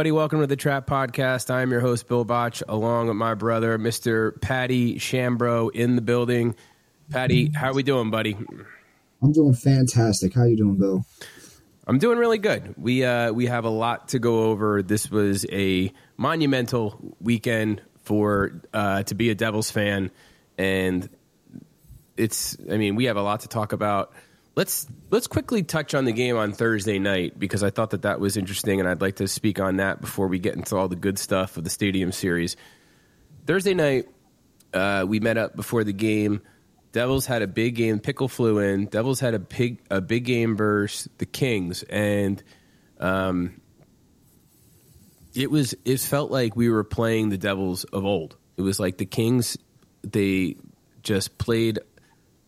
everybody? Welcome to the Trap Podcast. I'm your host, Bill Botch, along with my brother, Mr. Paddy Chambro, in the building. Paddy, how are we doing, buddy? I'm doing fantastic. How are you doing, Bill? I'm doing really good. We uh, we have a lot to go over. This was a monumental weekend for uh, to be a Devils fan, and it's. I mean, we have a lot to talk about. Let's let's quickly touch on the game on Thursday night because I thought that that was interesting, and I'd like to speak on that before we get into all the good stuff of the Stadium Series. Thursday night, uh, we met up before the game. Devils had a big game. Pickle flew in. Devils had a big a big game versus the Kings, and um, it was it felt like we were playing the Devils of old. It was like the Kings. They just played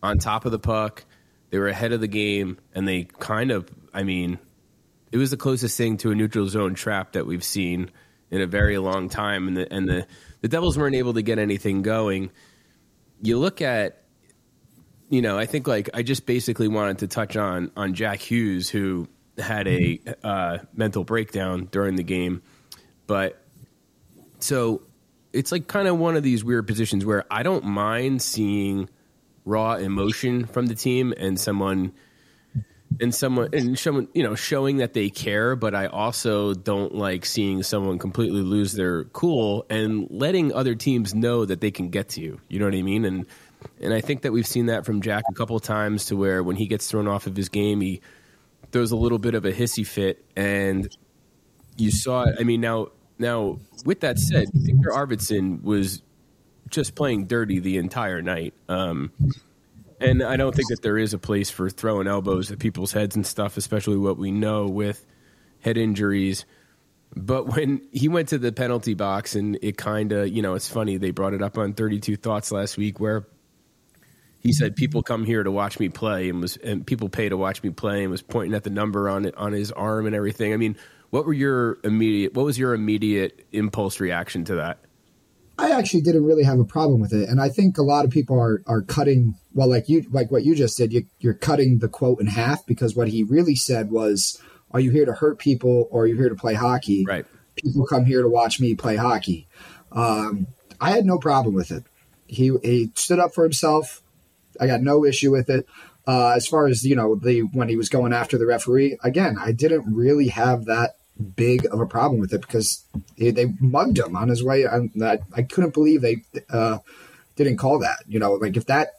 on top of the puck. They were ahead of the game, and they kind of. I mean, it was the closest thing to a neutral zone trap that we've seen in a very long time, and the and the the Devils weren't able to get anything going. You look at you know, I think like I just basically wanted to touch on on Jack Hughes, who had a uh, mental breakdown during the game, but so it's like kind of one of these weird positions where I don't mind seeing raw emotion from the team and someone and someone and someone you know showing that they care but i also don't like seeing someone completely lose their cool and letting other teams know that they can get to you you know what i mean and and I think that we've seen that from Jack a couple of times to where when he gets thrown off of his game, he throws a little bit of a hissy fit. And you saw it. I mean, now, now with that said, Viktor Arvidsson was just playing dirty the entire night. Um, and I don't think that there is a place for throwing elbows at people's heads and stuff, especially what we know with head injuries. But when he went to the penalty box, and it kind of, you know, it's funny, they brought it up on 32 Thoughts last week where he said people come here to watch me play and was and people pay to watch me play and was pointing at the number on it on his arm and everything. I mean, what were your immediate what was your immediate impulse reaction to that? I actually didn't really have a problem with it, and I think a lot of people are are cutting well, like you like what you just said. You, you're cutting the quote in half because what he really said was, "Are you here to hurt people or are you here to play hockey?" Right. People come here to watch me play hockey. Um, I had no problem with it. He he stood up for himself. I got no issue with it. Uh, as far as you know, the when he was going after the referee, again, I didn't really have that big of a problem with it because they, mugged him on his way. I, I couldn't believe they uh, didn't call that. You know, like if that,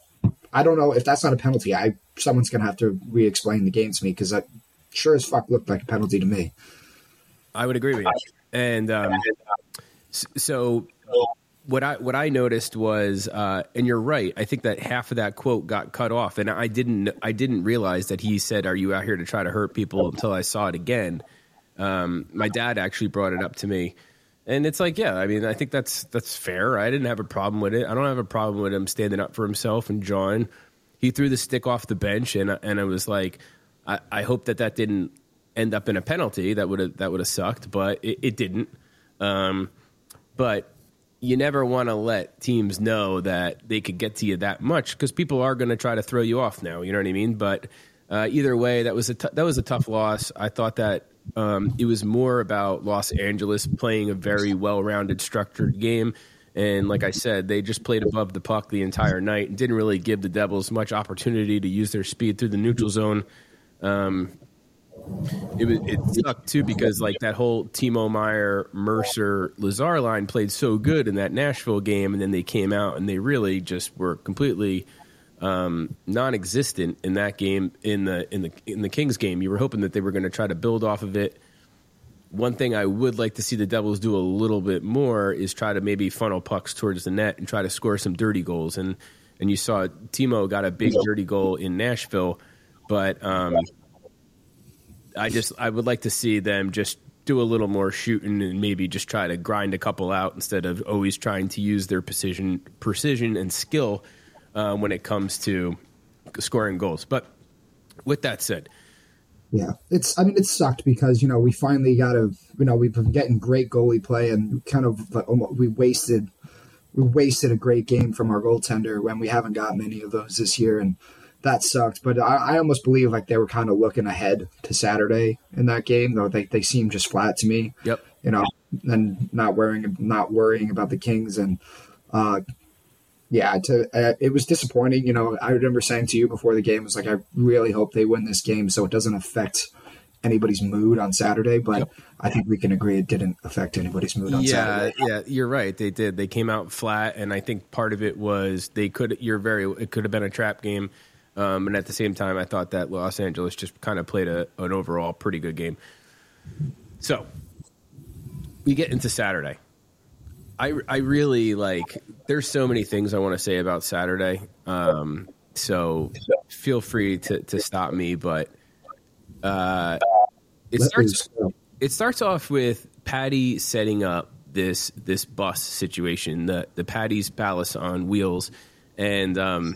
I don't know if that's not a penalty. I someone's gonna have to re-explain the game to me because that sure as fuck looked like a penalty to me. I would agree with you. And um, so what I what I noticed was, uh, and you're right. I think that half of that quote got cut off, and I didn't I didn't realize that he said, "Are you out here to try to hurt people?" Until I saw it again. Um, my dad actually brought it up to me, and it's like, yeah, I mean, I think that's that's fair. I didn't have a problem with it. I don't have a problem with him standing up for himself and John. He threw the stick off the bench, and and I was like, I, I hope that that didn't end up in a penalty. That would have that would have sucked, but it, it didn't. Um, but you never want to let teams know that they could get to you that much because people are going to try to throw you off now. You know what I mean? But uh, either way, that was a t- that was a tough loss. I thought that um, it was more about Los Angeles playing a very well-rounded, structured game. And like I said, they just played above the puck the entire night and didn't really give the Devils much opportunity to use their speed through the neutral zone. Um, it it sucked too because like that whole Timo Meier, Mercer, Lazar line played so good in that Nashville game, and then they came out and they really just were completely um, non-existent in that game in the in the in the Kings game. You were hoping that they were going to try to build off of it. One thing I would like to see the Devils do a little bit more is try to maybe funnel pucks towards the net and try to score some dirty goals. And and you saw Timo got a big dirty goal in Nashville, but um, I just I would like to see them just do a little more shooting and maybe just try to grind a couple out instead of always trying to use their precision precision and skill uh, when it comes to scoring goals. But with that said, yeah, it's. I mean, it sucked because you know we finally got a. You know, we've been getting great goalie play, and kind of we wasted we wasted a great game from our goaltender when we haven't got any of those this year, and that sucked. But I, I almost believe like they were kind of looking ahead to Saturday in that game, though they they seemed just flat to me. Yep. You know, and not worrying not worrying about the Kings and. uh yeah, to, uh, it was disappointing. You know, I remember saying to you before the game, was like, I really hope they win this game so it doesn't affect anybody's mood on Saturday. But yep. I think we can agree it didn't affect anybody's mood on yeah, Saturday. Yeah, you're right. They did. They came out flat, and I think part of it was they could. You're very. It could have been a trap game, um, and at the same time, I thought that Los Angeles just kind of played a, an overall pretty good game. So we get into Saturday. I, I really like. There's so many things I want to say about Saturday. Um, so feel free to, to stop me, but uh, it starts. It starts off with Paddy setting up this this bus situation, the the Paddy's Palace on wheels, and um,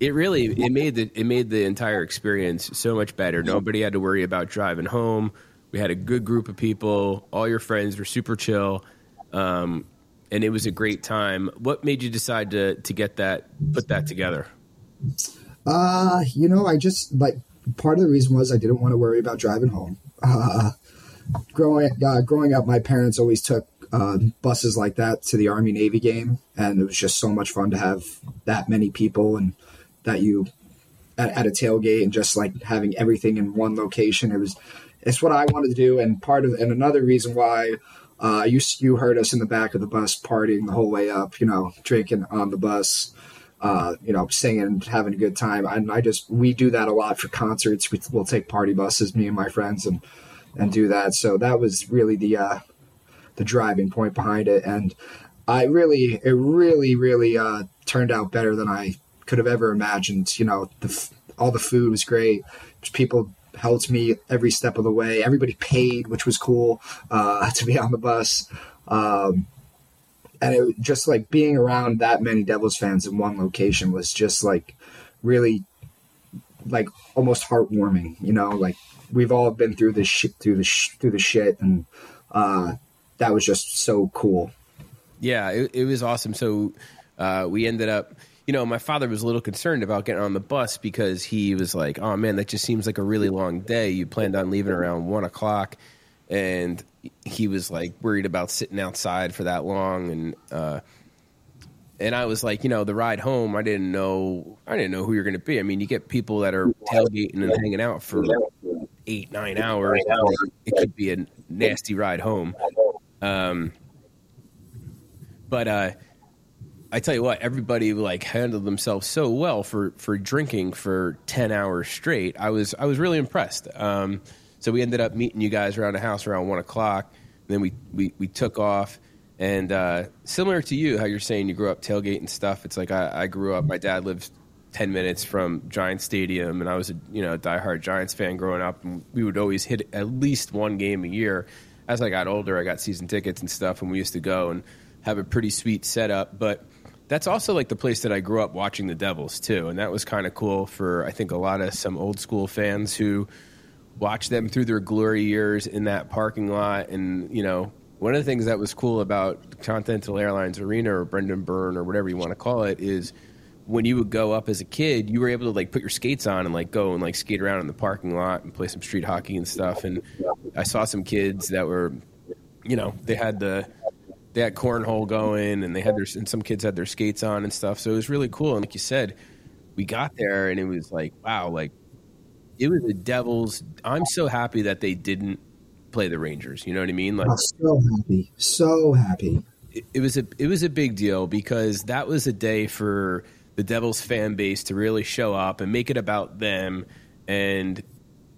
it really it made the it made the entire experience so much better. Nobody had to worry about driving home. We had a good group of people. All your friends were super chill. Um, and it was a great time. What made you decide to to get that put that together? Uh, you know, I just like part of the reason was I didn't want to worry about driving home. Uh, growing uh, growing up, my parents always took uh, buses like that to the Army Navy game, and it was just so much fun to have that many people and that you at, at a tailgate and just like having everything in one location. It was it's what I wanted to do, and part of and another reason why uh, you you heard us in the back of the bus partying the whole way up, you know, drinking on the bus, uh, you know, singing, having a good time. And I just we do that a lot for concerts. We, will take party buses, me and my friends, and and do that. So that was really the uh, the driving point behind it. And I really, it really, really uh, turned out better than I could have ever imagined. You know, the, all the food was great. People helped me every step of the way. Everybody paid, which was cool uh, to be on the bus. Um, and it just like being around that many Devils fans in one location was just like really like almost heartwarming, you know, like we've all been through this shit through the sh- through the shit and uh, that was just so cool. Yeah, it, it was awesome. So uh, we ended up you know, my father was a little concerned about getting on the bus because he was like, "Oh man, that just seems like a really long day. You planned on leaving around one o'clock." And he was like worried about sitting outside for that long, and uh, and I was like, you know, the ride home, I didn't know, I didn't know who you're going to be. I mean, you get people that are tailgating and hanging out for eight, nine hours. It could be a nasty ride home. Um, but uh, I tell you what, everybody like handled themselves so well for for drinking for ten hours straight. I was I was really impressed. Um, so we ended up meeting you guys around the house around one o'clock. Then we we, we took off, and uh, similar to you, how you're saying you grew up tailgating stuff. It's like I, I grew up. My dad lived ten minutes from Giant Stadium, and I was a you know diehard Giants fan growing up. And we would always hit at least one game a year. As I got older, I got season tickets and stuff, and we used to go and have a pretty sweet setup. But that's also like the place that I grew up watching the Devils too, and that was kind of cool for I think a lot of some old school fans who watched them through their glory years in that parking lot. And you know, one of the things that was cool about Continental Airlines Arena or Brendan Byrne or whatever you want to call it is when you would go up as a kid, you were able to like put your skates on and like go and like skate around in the parking lot and play some street hockey and stuff. And I saw some kids that were, you know, they had the they had cornhole going and they had their and some kids had their skates on and stuff. So it was really cool. And like you said, we got there and it was like, wow, like it was the Devils. I'm so happy that they didn't play the Rangers. You know what I mean? Like, oh, so happy, so happy. It, it was a it was a big deal because that was a day for the Devils fan base to really show up and make it about them. And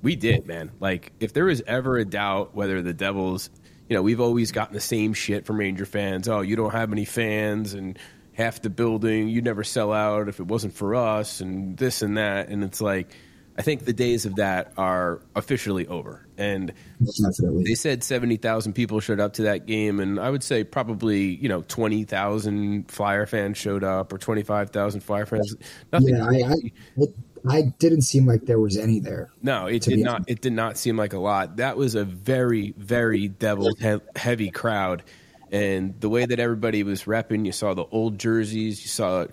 we did, man. Like if there was ever a doubt whether the Devils you know, we've always gotten the same shit from Ranger fans. Oh, you don't have any fans and half the building, you never sell out if it wasn't for us and this and that. And it's like, I think the days of that are officially over. And Definitely. they said 70,000 people showed up to that game. And I would say probably, you know, 20,000 Flyer fans showed up or 25,000 Flyer fans. Nothing yeah, I, I, I didn't seem like there was any there. No, it did not. It did not seem like a lot. That was a very, very devil he- heavy crowd, and the way that everybody was repping, you saw the old jerseys, you saw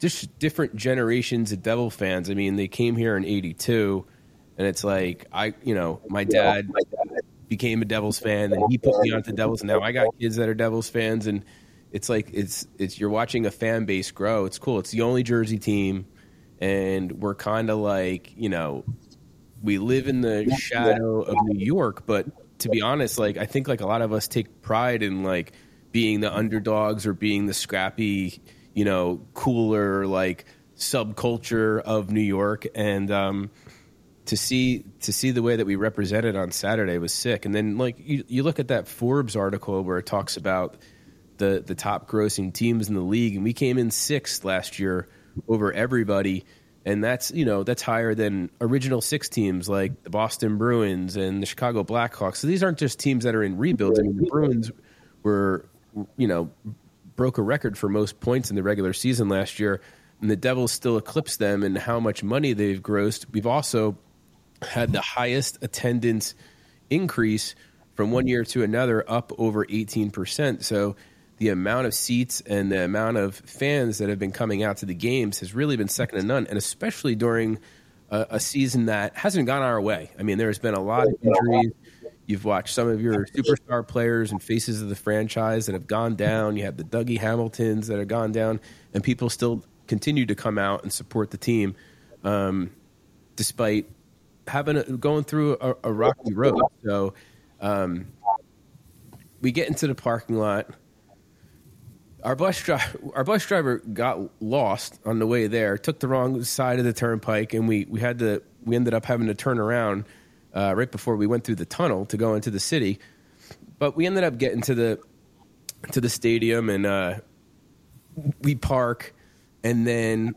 just different generations of Devil fans. I mean, they came here in '82, and it's like I, you know, my dad became a Devils fan, and he put me onto Devils. And now I got kids that are Devils fans, and it's like it's it's you're watching a fan base grow. It's cool. It's the only Jersey team, and we're kind of like you know, we live in the shadow of New York, but to be honest, like I think like a lot of us take pride in like being the underdogs or being the scrappy you know, cooler like subculture of New York, and um, to see to see the way that we represented on Saturday was sick. And then like you, you look at that Forbes article where it talks about the the top grossing teams in the league, and we came in sixth last year over everybody. And that's you know that's higher than original six teams like the Boston Bruins and the Chicago Blackhawks. So these aren't just teams that are in rebuilds. I mean, the Bruins were you know broke a record for most points in the regular season last year, and the Devils still eclipsed them in how much money they've grossed. We've also had the highest attendance increase from one year to another, up over 18%. So the amount of seats and the amount of fans that have been coming out to the games has really been second to none, and especially during a, a season that hasn't gone our way. I mean, there's been a lot of injuries. You've watched some of your superstar players and faces of the franchise that have gone down. You have the Dougie Hamiltons that have gone down, and people still continue to come out and support the team, um, despite having a, going through a, a rocky road. So um, we get into the parking lot. Our bus driver, our bus driver got lost on the way there. Took the wrong side of the turnpike, and we we had to we ended up having to turn around uh, right before we went through the tunnel to go into the city. But we ended up getting to the to the stadium and uh, we park, and then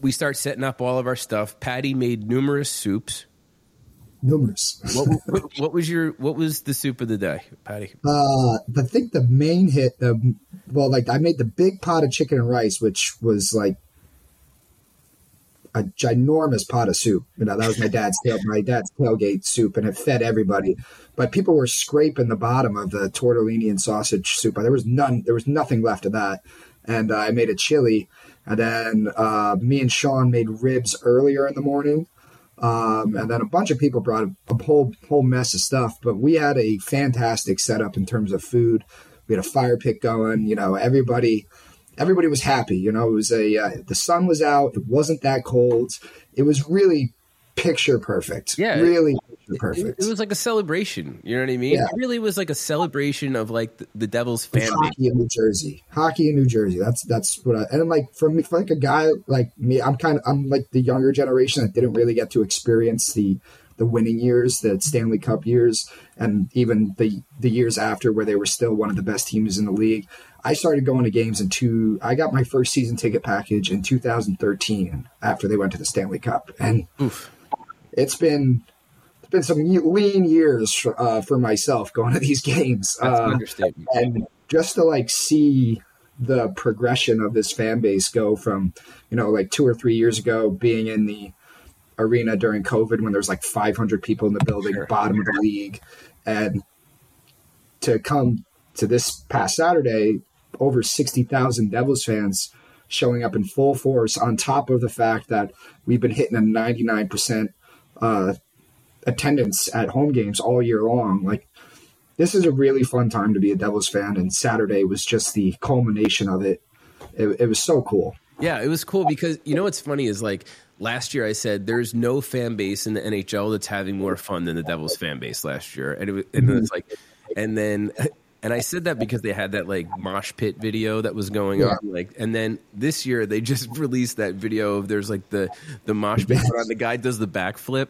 we start setting up all of our stuff. Patty made numerous soups. Numerous. what, what, what, was your what was the soup of the day, Paddy? Uh, I think the main hit, the well, like I made the big pot of chicken and rice, which was like a ginormous pot of soup. You know, that was my dad's tail, my dad's tailgate soup, and it fed everybody. But people were scraping the bottom of the tortellini and sausage soup. There was none. There was nothing left of that. And uh, I made a chili, and then uh, me and Sean made ribs earlier in the morning. Um, and then a bunch of people brought a, whole whole mess of stuff. But we had a fantastic setup in terms of food. We had a fire pit going. You know, everybody everybody was happy. You know, it was a uh, the sun was out. It wasn't that cold. It was really picture perfect. Yeah, really picture perfect. It, it was like a celebration. You know what I mean? Yeah. It really was like a celebration of like the, the Devils fan hockey in New Jersey. Hockey in New Jersey. That's that's what I and I'm like for me for like a guy like me, I'm kind of I'm like the younger generation that didn't really get to experience the the winning years, the Stanley Cup years, and even the the years after where they were still one of the best teams in the league. I started going to games in two. I got my first season ticket package in 2013 after they went to the Stanley Cup, and Oof. It's been it's been some lean years for, uh, for myself going to these games. That's uh, understatement. And just to like see the progression of this fan base go from you know like two or three years ago being in the arena during COVID when there's like 500 people in the building, sure. bottom of the league, and to come to this past Saturday over 60,000 Devils fans showing up in full force on top of the fact that we've been hitting a 99% uh, attendance at home games all year long. Like, this is a really fun time to be a Devils fan, and Saturday was just the culmination of it. It, it was so cool. Yeah, it was cool because you know what's funny is like last year I said there's no fan base in the NHL that's having more fun than the Devils fan base last year, and it was, and like, and then and I said that because they had that like mosh pit video that was going yeah. on, like, and then this year they just released that video of there's like the the mosh pit on the guy does the backflip,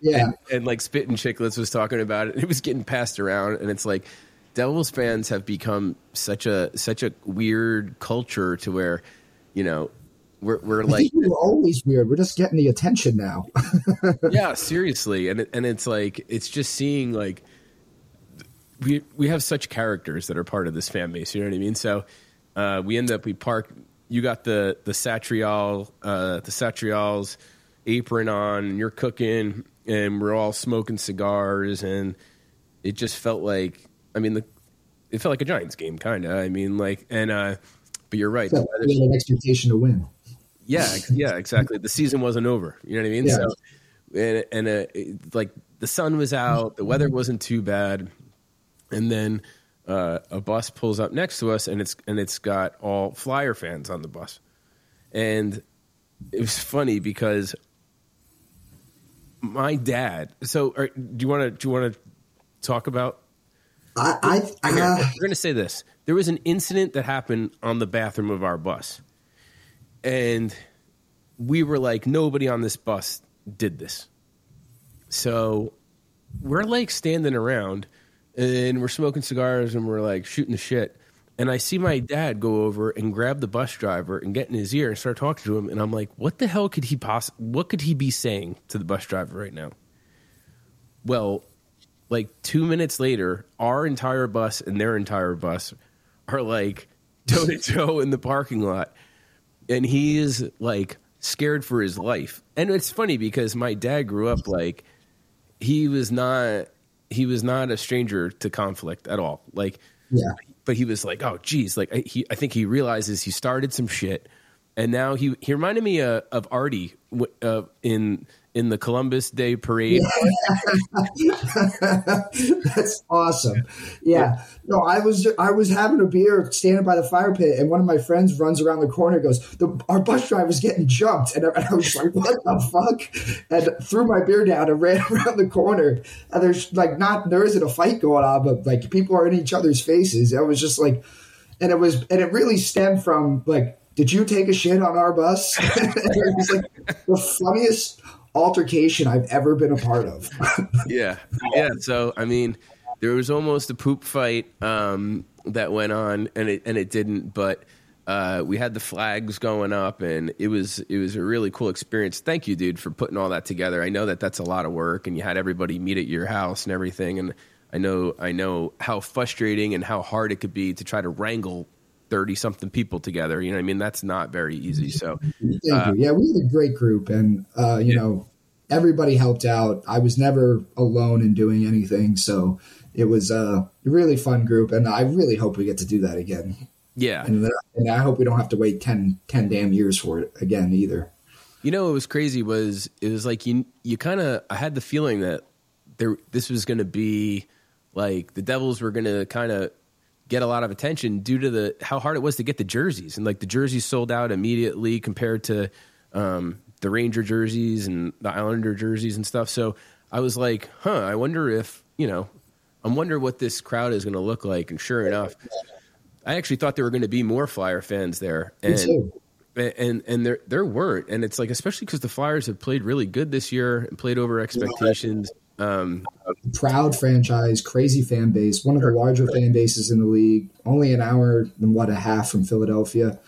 yeah, and, and like Spit and Chicklets was talking about it. It was getting passed around, and it's like Devils fans have become such a such a weird culture to where, you know, we're, we're like we're always weird. We're just getting the attention now. yeah, seriously, and and it's like it's just seeing like we we have such characters that are part of this fan base. You know what I mean? So uh, we end up we park. You got the the Satriale uh, the Satriale's apron on, and you're cooking, and we're all smoking cigars, and it just felt like I mean the it felt like a Giants game, kind of. I mean, like, and uh, but you're right. So had an expectation to win. Yeah, yeah, exactly. The season wasn't over. You know what I mean? Yeah. So, and, and uh, it- like the sun was out, the weather wasn't too bad, and then uh, a bus pulls up next to us, and it's and it's got all Flyer fans on the bus, and it was funny because my dad. So, are, do you want to do you want to talk about I, I, here, uh, we're going to say this. There was an incident that happened on the bathroom of our bus. And we were like, nobody on this bus did this. So we're like standing around and we're smoking cigars and we're like shooting the shit. And I see my dad go over and grab the bus driver and get in his ear and start talking to him. And I'm like, what the hell could he poss- what could he be saying to the bus driver right now? Well, like two minutes later, our entire bus and their entire bus are like toe to toe in the parking lot. And he is like scared for his life. And it's funny because my dad grew up like he was not he was not a stranger to conflict at all. Like yeah. but he was like, "Oh, geez!" Like I- he, I think he realizes he started some shit, and now he he reminded me uh, of Artie uh, in in the Columbus Day parade. That's awesome. Yeah. No, I was I was having a beer standing by the fire pit, and one of my friends runs around the corner, goes, the, "Our bus driver's getting jumped," and I, and I was like, "What the fuck?" And threw my beer down and ran around the corner. And there's like not there isn't a fight going on, but like people are in each other's faces. I was just like, and it was and it really stemmed from like, "Did you take a shit on our bus?" it was like the funniest altercation I've ever been a part of. yeah, yeah. So I mean, there was almost a poop fight um, that went on, and it and it didn't, but. Uh, we had the flags going up, and it was it was a really cool experience. Thank you, dude, for putting all that together. I know that that's a lot of work, and you had everybody meet at your house and everything. And I know I know how frustrating and how hard it could be to try to wrangle thirty something people together. You know, what I mean, that's not very easy. So Thank Uh, you. Yeah, we had a great group, and uh, you Yeah. know, everybody helped out. I was never alone in doing anything, so it was a really fun group, and I really hope we get to do that again. yeah, And, and I hope we don't have to wait 10, 10 damn years for it again either. You know, what was crazy was it was like you you kind of I had the feeling that there this was going to be like the Devils were going to kind of get a lot of attention due to the how hard it was to get the jerseys and like the jerseys sold out immediately compared to um, the Ranger jerseys and the Islander jerseys and stuff. So I was like, huh, I wonder if you know, I'm wonder what this crowd is going to look like. And sure enough, I actually thought there were going to be more Flyer fans there. And and and there there weren't, and it's like especially because the Flyers have played really good this year and played over expectations. Um, Proud franchise, crazy fan base, one of the larger fan bases in the league. Only an hour and what a half from Philadelphia,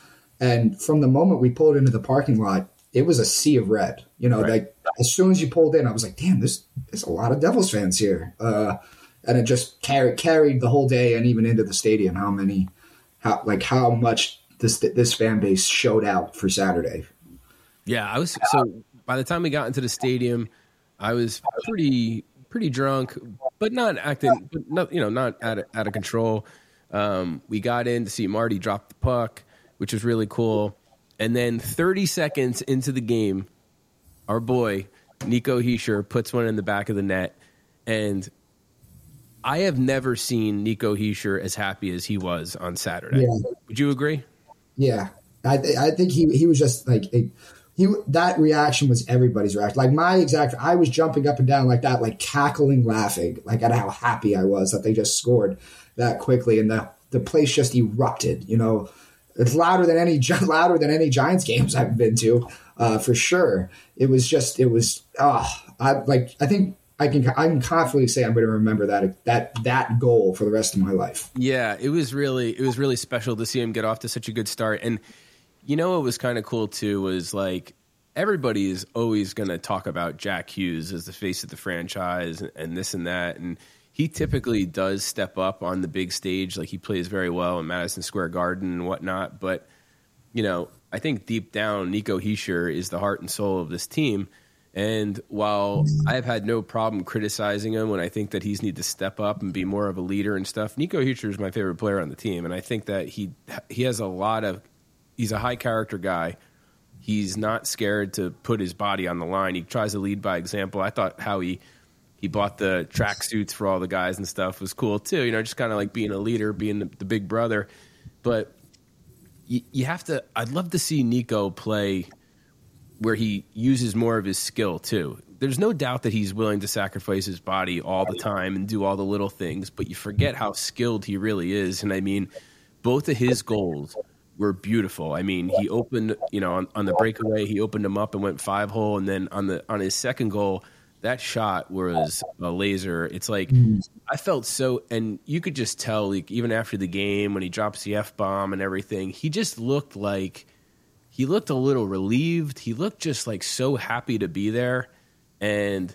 and from the moment we pulled into the parking lot, it was a sea of red. You know, Right. like as soon as you pulled in, I was like, "Damn, there's there's a lot of Devils fans here," uh, and it just carried carried the whole day and even into the stadium. How many, how like how much this this fan base showed out for Saturday. yeah, I was so by the time we got into the stadium, I was pretty pretty drunk, but not acting, but not you know not out of, out of control. Um, we got in to see Marty drop the puck, which was really cool, and then 30 seconds into the game, our boy Nico Hischier puts one in the back of the net, and I have never seen Nico Hischier as happy as he was on Saturday. Yeah. Would you agree? Yeah, I th- I think he he was just like a, he that reaction was everybody's reaction. Like my exact, I was jumping up and down like that, like cackling, laughing, like at how happy I was that they just scored that quickly, and the the place just erupted. You know, it's louder than any louder than any Giants games I've been to, uh, for sure. It was just it was ah, I like I think. I can I can confidently say I'm going to remember that that that goal for the rest of my life. Yeah, it was really it was really special to see him get off to such a good start. And you know what was kind of cool too was like everybody is always going to talk about Jack Hughes as the face of the franchise and, and this and that and he typically does step up on the big stage like he plays very well in Madison Square Garden and whatnot, but you know, I think deep down Nico Hischier is the heart and soul of this team. And while I've had no problem criticizing him when I think that he's need to step up and be more of a leader and stuff, Nico Hischier is my favorite player on the team, and I think that he he has a lot of he's a high character guy. He's not scared to put his body on the line. He tries to lead by example. I thought how he he bought the track suits for all the guys and stuff was cool too. You know, just kind of like being a leader, being the, the big brother. But you, you have to. I'd love to see Nico play where he uses more of his skill too. There's no doubt that he's willing to sacrifice his body all the time and do all the little things, but you forget how skilled he really is. And I mean, both of his goals were beautiful. I mean, he opened, you know, on, on the breakaway, he opened them up and went five hole, and then on the on his second goal, that shot was a laser. It's like mm-hmm. I felt so, and you could just tell, like even after the game when he drops the f bomb and everything, he just looked like he looked a little relieved. He looked just like so happy to be there, and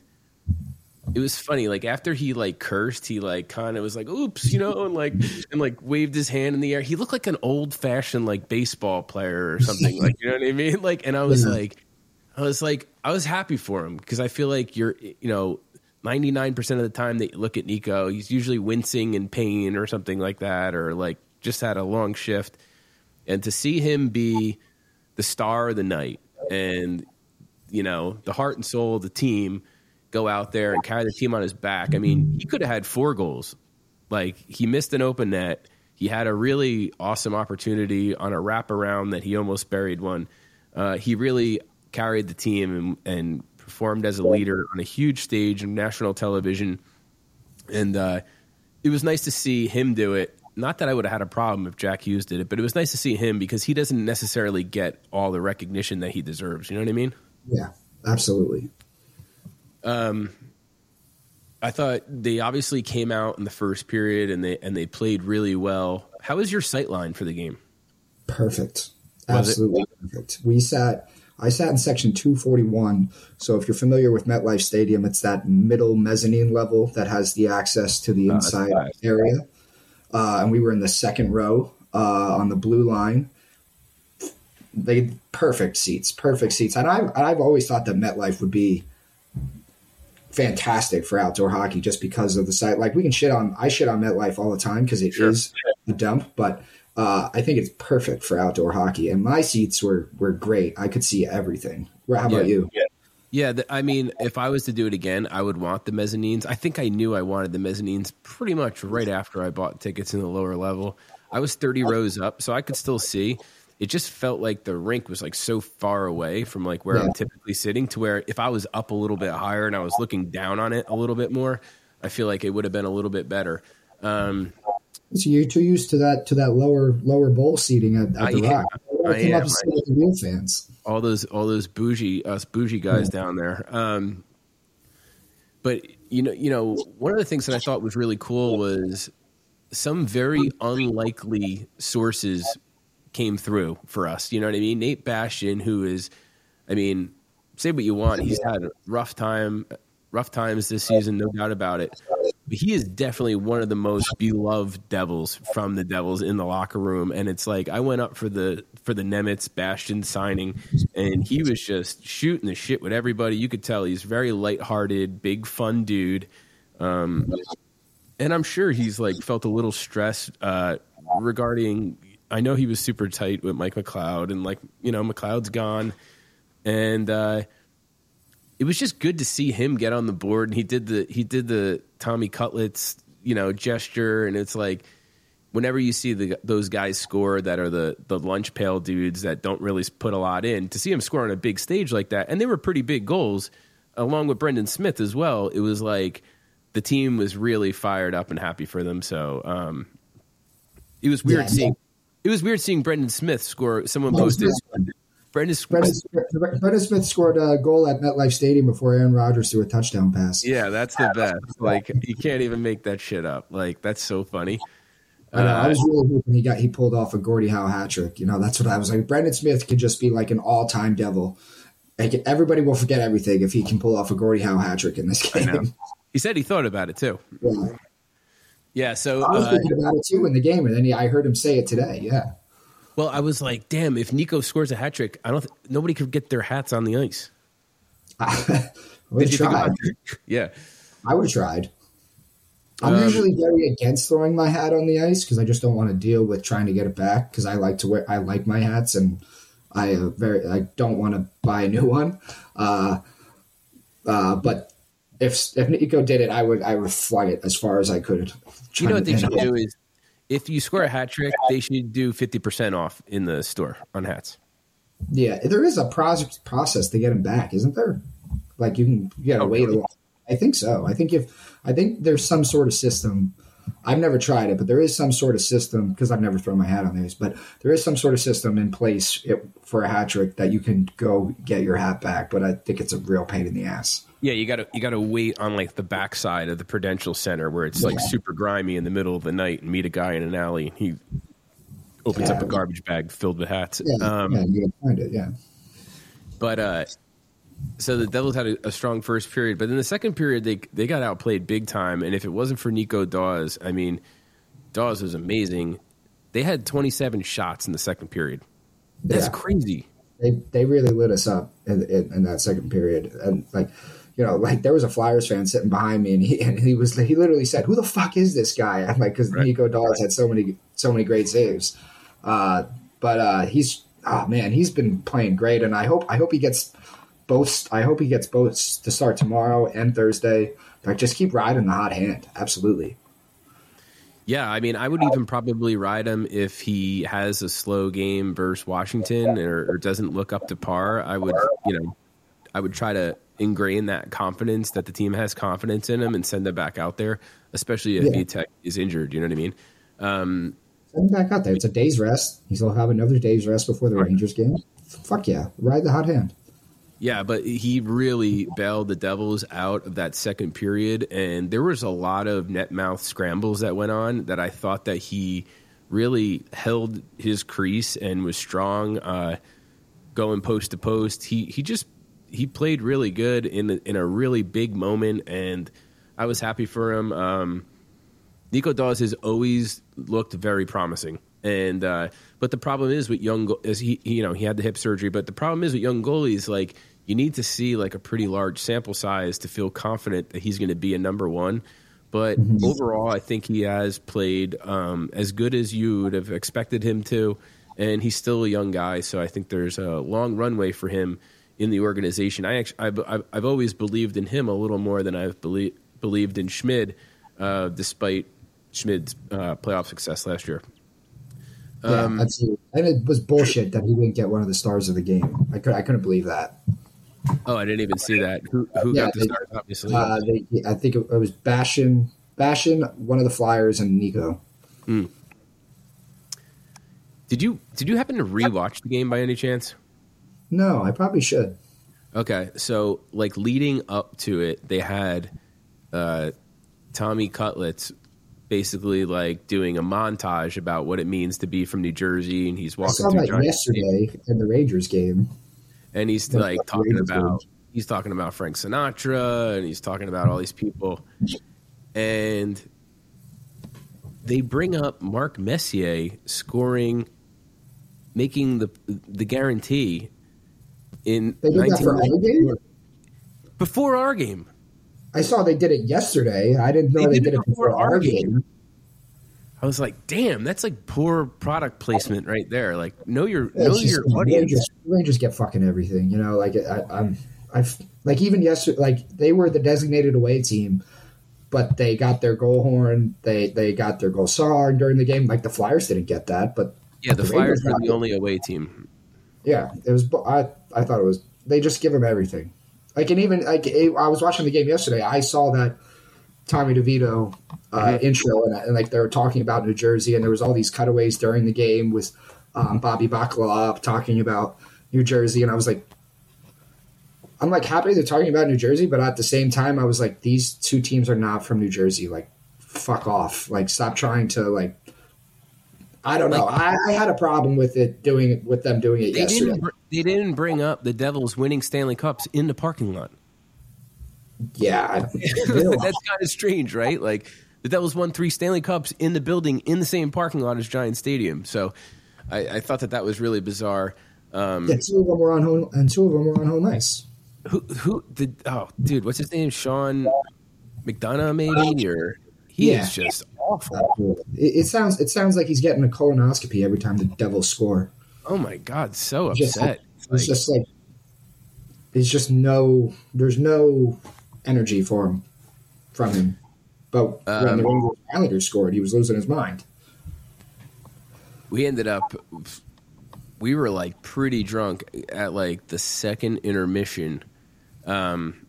it was funny. Like after he like cursed, he like kind of was like, "Oops," you know, and like and like waved his hand in the air. He looked like an old fashioned like baseball player or something. like you know what I mean? Like, and I was Yeah. like, I was like, I was happy for him because I feel like you're, you know. 99% of the time that you look at Nico, he's usually wincing in pain or something like that, or like just had a long shift. And to see him be the star of the night and, you know, the heart and soul of the team go out there and carry the team on his back. I mean, he could have had four goals. Like, he missed an open net. He had a really awesome opportunity on a wraparound that he almost buried one. Uh, he really carried the team and, and performed as a leader on a huge stage on national television. And uh, it was nice to see him do it. Not that I would have had a problem if Jack Hughes did it, but it was nice to see him because he doesn't necessarily get all the recognition that he deserves. You know what I mean? Yeah, absolutely. I thought they obviously came out in the first period and they and they played really well. How was your sight line for the game? Perfect. Was it? Absolutely perfect. We sat I sat in section 241. So if you're familiar with MetLife Stadium, it's that middle mezzanine level that has the access to the Oh, that's inside nice. area. Uh, and we were in the second row uh, on the blue line. They perfect seats, perfect seats. And I've, I've always thought that MetLife would be fantastic for outdoor hockey just because of the site. Like we can shit on I shit on MetLife all the time because it is Sure. a dump, but uh, I think it's perfect for outdoor hockey. And my seats were were great. I could see everything. How about Yeah. you? Yeah, the, I mean, if I was to do it again, I would want the mezzanines. I think I knew I wanted the mezzanines pretty much right after I bought tickets in the lower level. I was 30 rows up, so I could still see. It just felt like the rink was like so far away from like where Yeah. I'm typically sitting to where if I was up a little bit higher and I was looking down on it a little bit more, I feel like it would have been a little bit better. Um, So you're too used to that to that lower lower bowl seating at, at I the am. Rock. I am. the real fans. all those all those bougie us bougie guys down there. Um, but you know, you know, one of the things that I thought was really cool was some very unlikely sources came through for us. You know what I mean? Nate Bastian, who is, I mean, say what you want, he's had rough time, rough times this season, no doubt about it. But he is definitely one of the most beloved Devils from the Devils in the locker room, and it's like I went up for the for the Nemitz Bastian signing, and he was just shooting the shit with everybody. You could tell he's very lighthearted, big fun dude. Um, and I'm sure he's like felt a little stressed uh, regarding. I know he was super tight with Mike McLeod, and like you know, McLeod's gone, and uh, it was just good to see him get on the board. And he did the he did the Tommy Cutlets you know gesture, and it's like whenever you see the those guys score that are the the lunch pail dudes that don't really put a lot in, to see him score on a big stage like that, and they were pretty big goals, along with Brendan Smith as well. It was like the team was really fired up and happy for them. So um, it was weird Yeah. seeing. It was weird seeing Brendan Smith score. Someone posted. Brendan. Brendan, Brendan Smith scored a goal at MetLife Stadium before Aaron Rodgers threw a touchdown pass. Yeah, that's the best. Like you can't even make that shit up. Like that's so funny. I, know, I Uh, was really hoping he got he pulled off a Gordie Howe hat trick. You know, that's what I was like. Brendan Smith could just be like an all time devil. Like everybody will forget everything if he can pull off a Gordie Howe hat trick in this game. He said he thought about it too. Yeah. Yeah. So I was uh, thinking about it too in the game, and then he, I heard him say it today. Yeah, Well, I was like, damn, if Nico scores a hat trick, I don't. Th- nobody could get their hats on the ice. I would Did have you think tried. Yeah. I would have tried. I'm Um, usually very against throwing my hat on the ice because I just don't want to deal with trying to get it back because I like to wear I like my hats and I uh, very I don't want to buy a new one. Uh, uh, but if if Nico did it, I would I would fly it as far as I could. You know what they should do is, if you score a hat trick, they should do fifty percent off in the store on hats. Yeah, there is a process process to get them back, isn't there? Like you can you gotta Oh, wait a really? long. I think so. I think if I think there's some sort of system. I've never tried it, but there is some sort of system because I've never thrown my hat on these. But there is some sort of system in place it, for a hat trick that you can go get your hat back. But I think it's a real pain in the ass. Yeah, you gotta you gotta wait on like the backside of the Prudential Center where it's like Yeah. super grimy in the middle of the night and meet a guy in an alley and he opens Yeah. up a garbage bag filled with hats. Yeah, Um, yeah, you find it. Yeah, But uh, so the Devils had a, a strong first period, but in the second period they they got outplayed big time. And if it wasn't for Nico Daws, I mean, Daws was amazing. They had 27 shots in the second period. That's Yeah. crazy. they they really lit us up in, in, in that second period, and like. You know, like there was a Flyers fan sitting behind me, and he and he was he literally said, "Who the fuck is this guy?" I'm like, because Right. Nico Daws had so many so many great saves, uh, but uh, he's oh man, he's been playing great, and I hope I hope he gets both. I hope he gets both to start tomorrow and Thursday. Like, just keep riding the hot hand. Absolutely. Yeah, I mean, I would even probably ride him if he has a slow game versus Washington or, or doesn't look up to par. I would, you know, I would try to ingrain that confidence that the team has confidence in him and send him back out there, especially if Yeah. Vitek is injured. You know what I mean? Um, Send him back out there. It's a day's rest. He'll have another day's rest before the Rangers game. Fuck yeah, ride the hot hand. Yeah, but he really bailed the Devils out of that second period, and there was a lot of net mouth scrambles that went on that I thought that he really held his crease and was strong, uh, going post to post. He he just he played really good in a, in a really big moment, and I was happy for him. Um, Nico Daws has always looked very promising. And uh, but the problem is with young is he, he you know he had the hip surgery, but the problem is with young goalies like you need to see like a pretty large sample size to feel confident that he's going to be a number one. But overall, I think he has played um, as good as you would have expected him to, and he's still a young guy. So I think there's a long runway for him in the organization. I actually I've, I've, I've always believed in him a little more than I've belie- believed in Schmid, uh, despite Schmid's uh, playoff success last year. Yeah, Um, that's and it was bullshit that he didn't get one of the stars of the game. I could I couldn't believe that. Oh, I didn't even see that. Who who Yeah, got the stars? Obviously, Uh, they, I think it, it was Bashin, Bashin, one of the Flyers, and Nico. did you did you happen to rewatch the game by any chance? No, I probably should. Okay, so like leading up to it, they had uh, Tommy Cutlets basically like doing a montage about what it means to be from New Jersey, and he's I walking saw through that yesterday in the Rangers game. and he's like talking Rangers about did. he's talking about Frank Sinatra and he's talking about all these people and they bring up Mark Messier scoring making the the guarantee in They did that for our game. before our game I saw they did it yesterday. I didn't know They they, did did, it before before our our game. I was like damn that's like poor product placement right there like know your know just- your audience Rangers, Rangers get fucking everything, you know. Like I, I'm, I've like even yesterday, like they were the designated away team, but they got their goal horn, they they got their goal song during the game. Like the Flyers didn't get that, but yeah the the Flyers were the only away team yeah, it was. I I thought it was. They just give them everything. Like and even like I was watching the game yesterday. I saw that Tommy DeVito uh, intro and, and like they were talking about New Jersey, and there was all these cutaways during the game with um, Bobby Bacala talking about New Jersey, and I was like, I'm like happy they're talking about New Jersey, but at the same time, I was like, these two teams are not from New Jersey. Like, fuck off. Like, stop trying to like. I don't know. I, I had a problem with it doing it with them doing it they yesterday. didn't they didn't bring up the Devils winning Stanley Cups in the parking lot Yeah, That's kind of strange, right? Like the Devils won three Stanley Cups in the building in the same parking lot as Giant Stadium. So I, I thought that that was really bizarre. Um, yeah, two of them were on home, and two of them were on home ice. Who who did? Oh, dude, what's his name? Sean McDonough, maybe or He Yeah. is just awful. It, it sounds it sounds like he's getting a colonoscopy every time the Devils score. Oh my god, so Just- upset. It's Like, just like it's just no there's no energy for him from him. But when Um, the Rangers Islanders scored, he was losing his mind. we ended up we were like pretty drunk at like the second intermission um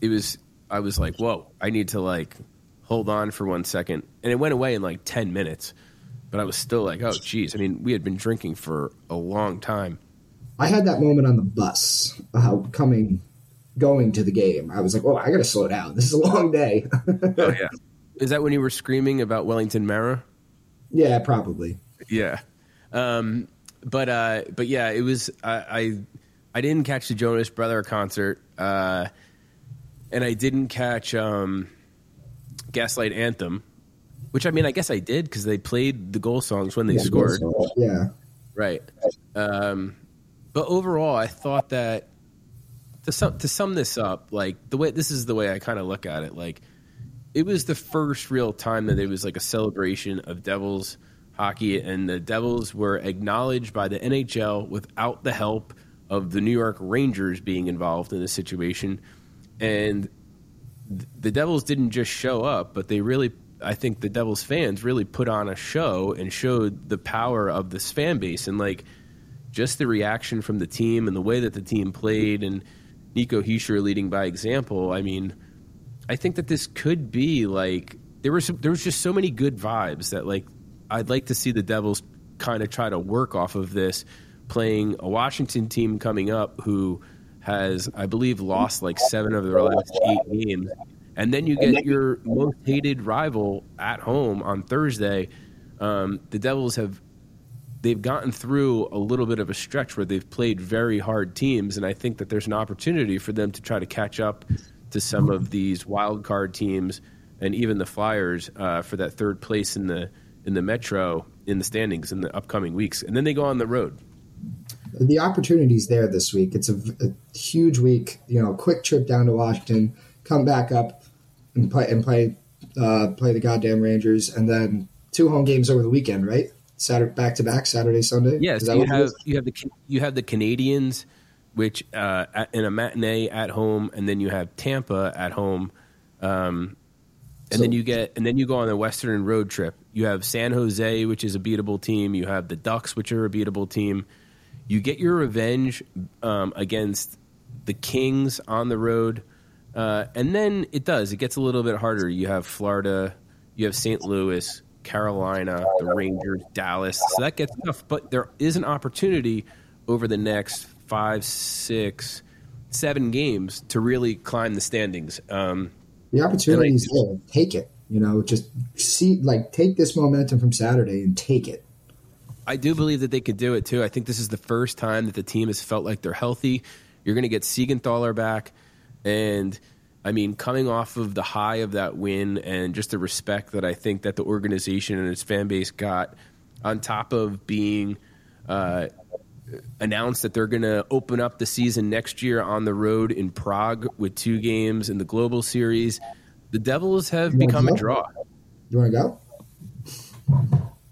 it was i was like whoa i need to like hold on for one second and it went away in like 10 minutes but i was still like oh geez i mean we had been drinking for a long time I had that moment on the bus uh, coming going to the game. I was like, "Oh, I got to slow down. This is a long day." oh yeah is that when you were screaming about wellington mara yeah, probably. Yeah. Um, but uh, but yeah, it was I, I I didn't catch the Jonas Brother concert, uh, and I didn't catch um, Gaslight Anthem, which I mean I guess I did because they played the goal songs when they Yeah, scored, Yeah. right? Um, but overall, I thought that to sum to sum this up, like the way this is the way I kind of look at it, like it was the first real time that it was like a celebration of Devils hockey, and the Devils were acknowledged by the NHL without the help of the New York Rangers being involved in the situation. And th- the Devils didn't just show up, but they really, I think the Devils fans really put on a show and showed the power of this fan base and like just the reaction from the team and the way that the team played and Nico Hischier leading by example. I mean, I think that this could be like there was there was just so many good vibes that like I'd like to see the Devils kind of try to work off of this, playing a Washington team coming up who has I believe lost like seven of their last eight games, and then you get your most hated rival at home on Thursday. Um, the Devils have they've gotten through a little bit of a stretch where they've played very hard teams, and I think that there's an opportunity for them to try to catch up to some of these wild card teams and even the Flyers uh, for that third place in the in the Metro in the standings in the upcoming weeks, and then they go on the road. The opportunity's there this week. It's a, a huge week. You know, quick trip down to Washington, come back up and play and play uh, play the goddamn Rangers, and then two home games over the weekend, right? Saturday back to back, Saturday, Sunday. Yes, you have you have the you have the Canadiens, which uh, at- in a matinee at home, and then you have Tampa at home, um, and So- then you get and then you go on the Western road trip. You have San Jose, which is a beatable team. You have the Ducks, which are a beatable team. You get your revenge um, against the Kings on the road, uh, and then it does. It gets a little bit harder. You have Florida, you have St. Louis, Carolina, the Rangers, Dallas. So that gets tough. But there is an opportunity over the next five, six, seven games to really climb the standings. Um, The is there. Take it. You know, just see like take this momentum from Saturday and take it. I do believe that they could do it too. I think this is the first time that the team has felt like they're healthy. You're going to get Siegenthaler back, and I mean, coming off of the high of that win and just the respect that I think that the organization and its fan base got, on top of being uh, announced that they're going to open up the season next year on the road in Prague with two games in the Global Series, the Devils have become a draw. You want to go?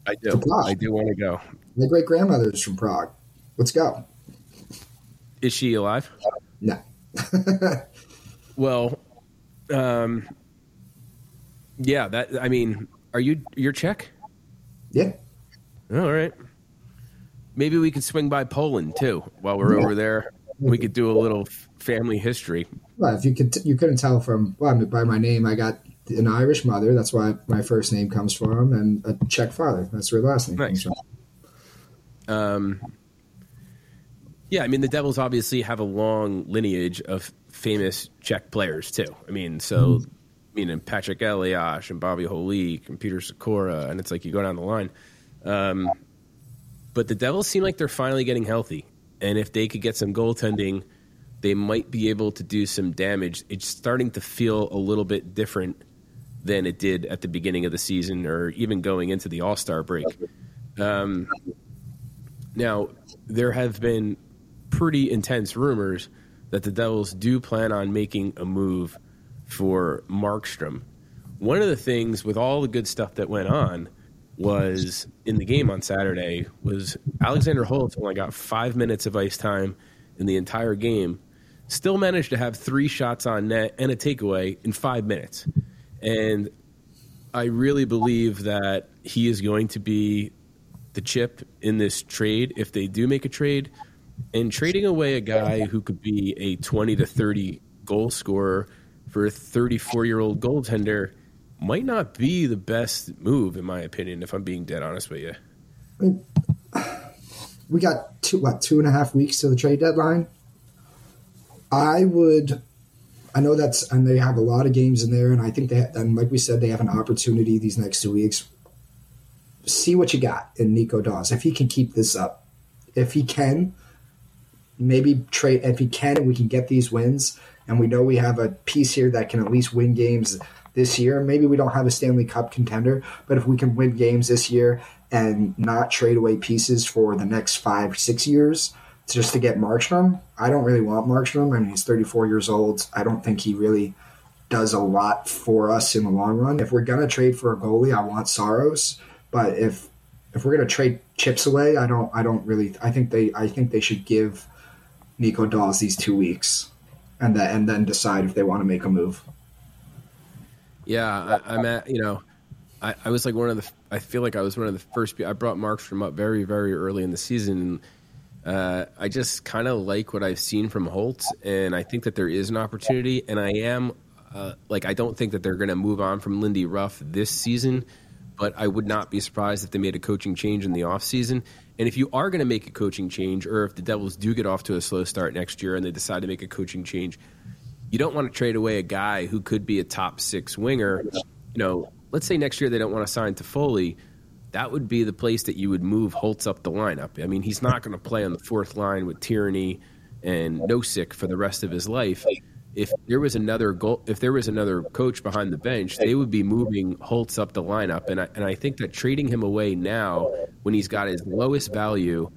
I do. I do want to go. My great grandmother is from Prague. Let's go. Is she alive? No. Well, um, yeah. That I mean, are you you're Czech? Yeah. All right. Maybe we could swing by Poland too while we're Yeah. over there. We could do a little family history. Well, if you could, you couldn't tell from well, by my name, I got an Irish mother. That's why my first name comes from, and a Czech father. That's her last name Nice. comes from. Um, yeah, I mean the Devils obviously have a long lineage of famous Czech players too. I mean, so I mean, and Patrick Elias and Bobby Holik and Peter Sykora, and it's like you go down the line. Um, but the Devils seem like they're finally getting healthy, and if they could get some goaltending, they might be able to do some damage. It's starting to feel a little bit different than it did at the beginning of the season, or even going into the All Star break. Um, now, there have been pretty intense rumors that the Devils do plan on making a move for Markstrom, one of the things with all the good stuff that went on was in the game on Saturday was Alexander Holtz only got five minutes of ice time in the entire game, still managed to have three shots on net and a takeaway in five minutes. And I really believe that he is going to be the chip in this trade if they do make a trade. And trading away a guy who could be a 20 to 30 goal scorer for a 34 year old goaltender might not be the best move, in my opinion, if I'm being dead honest with you. We got two, what, two and a half weeks to the trade deadline. I would, I know that's, and they have a lot of games in there, and I think they, and like we said, they have an opportunity these next two weeks. See what you got in Nico Daws. If he can keep this up, if he can, maybe trade, if he can, and we can get these wins, and we know we have a piece here that can at least win games this year. Maybe we don't have a Stanley Cup contender, but if we can win games this year and not trade away pieces for the next five, six years just to get Markstrom, I don't really want Markstrom. I mean, he's 34 years old. I don't think he really does a lot for us in the long run. If we're gonna trade for a goalie, I want Saros. But if if we're gonna trade chips away, I don't I don't really I think they I think they should give Nico Daws these two weeks and then and then decide if they want to make a move. Yeah, I, am at you know, I, I, was like one of the. I feel like I was one of the first. I brought Markstrom up very very early in the season. Uh, I just kind of like what I've seen from Holtz, and I think that there is an opportunity. And I am uh, like I don't think that they're going to move on from Lindy Ruff this season, but I would not be surprised if they made a coaching change in the offseason. And if you are going to make a coaching change, or if the Devils do get off to a slow start next year and they decide to make a coaching change, you don't want to trade away a guy who could be a top six winger. You know, let's say next year they don't want to sign Toffoli. That would be the place that you would move Holtz up the lineup. I mean, he's not going to play on the fourth line with Tierney and Nosek for the rest of his life. If there was another goal, if there was another coach behind the bench, they would be moving Holtz up the lineup. And I, and I think that trading him away now, when he's got his lowest value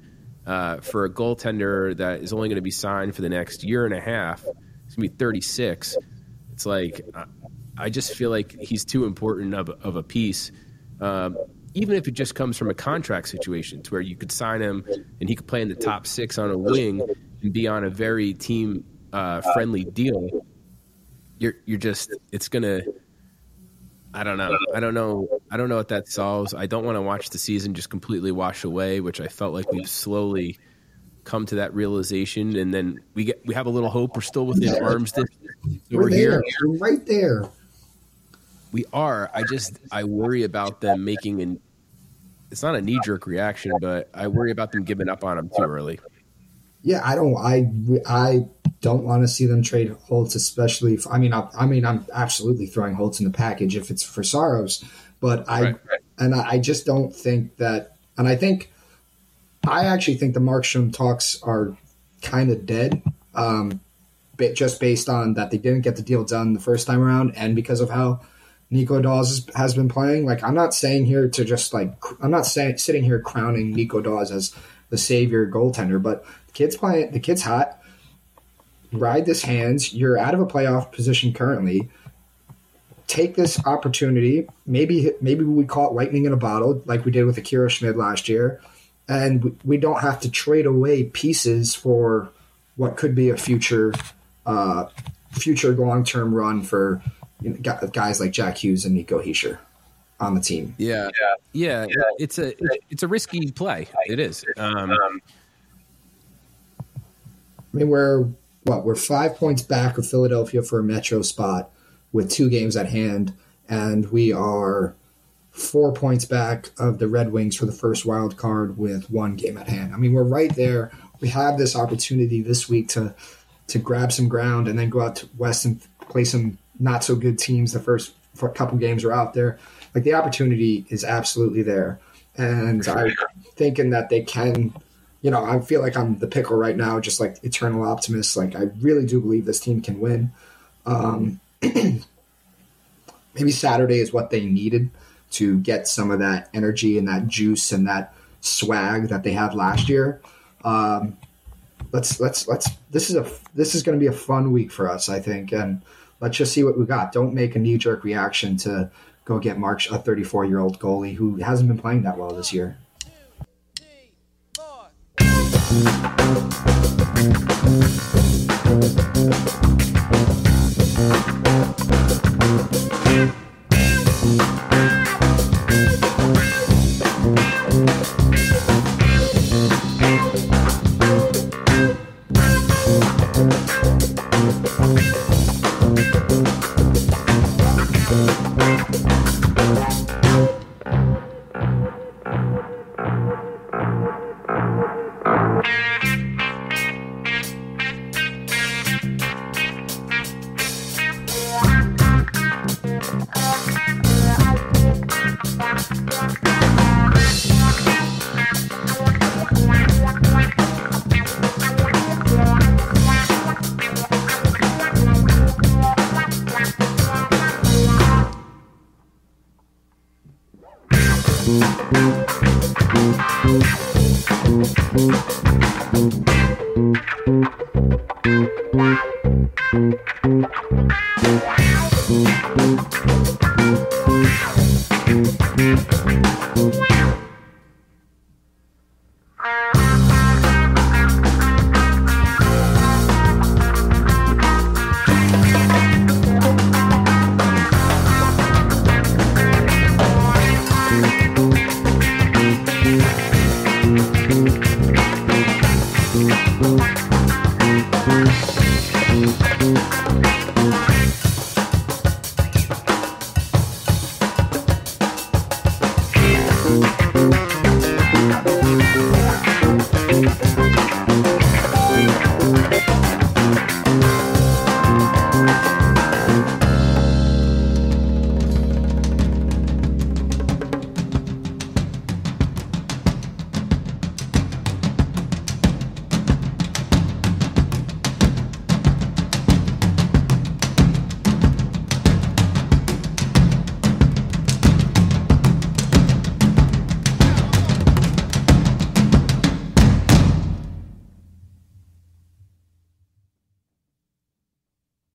uh, for a goaltender that is only going to be signed for the next year and a half, it's gonna be 36. It's like I just feel like he's too important of, of a piece. Um, even if it just comes from a contract situation to where you could sign him and he could play in the top six on a wing and be on a very team uh, friendly deal, you're you're just it's gonna. I don't know. I don't know. I don't know what that solves. I don't want to watch the season just completely wash away, which I felt like we've slowly come to that realization, and then we get we have a little hope. We're still within yeah. arms distance. we're, we're here, we're right there. We are. I just I worry about them making an. It's not a knee jerk reaction, but I worry about them giving up on them too early. Yeah, I don't. I I don't want to see them trade Holtz, especially. If, I mean, I, I, mean, I'm absolutely throwing Holtz in the package if it's for Saros, but I right, right. and I just don't think that. And I think I actually think the Markstrom talks are kind of dead, um, just based on that they didn't get the deal done the first time around, and because of how Nico Daws has been playing. Like, I'm not saying here to just like I'm not saying sitting here crowning Nico Daws as the savior goaltender, but the kid's playing. The kid's hot. Ride this hands. You're out of a playoff position currently. Take this opportunity. Maybe maybe we call it lightning in a bottle, like we did with Akira Schmid last year and we don't have to trade away pieces for what could be a future uh, future long term run for guys like Jack Hughes and Nico Hischier on the team. Yeah. yeah, yeah, it's a it's a risky play. It is. Um, I mean, we're what we're five points back of Philadelphia for a Metro spot with two games at hand, and we are four points back of the Red Wings for the first wild card with one game at hand. I mean, we're right there. We have this opportunity this week to to grab some ground and then go out to West and play some not so good teams. The first couple games are out there. Like the opportunity is absolutely there, and. I'm thinking that they can. You know, I feel like I'm the pickle right now, just like eternal optimist. Like I really do believe this team can win. Um, maybe Saturday is what they needed to get some of that energy and that juice and that swag that they had last year. Um, let's let's let's this is a this is going to be a fun week for us, I think, and let's just see what we got. Don't make a knee jerk reaction to go get March, a 34 year old goalie who hasn't been playing that well this year. Música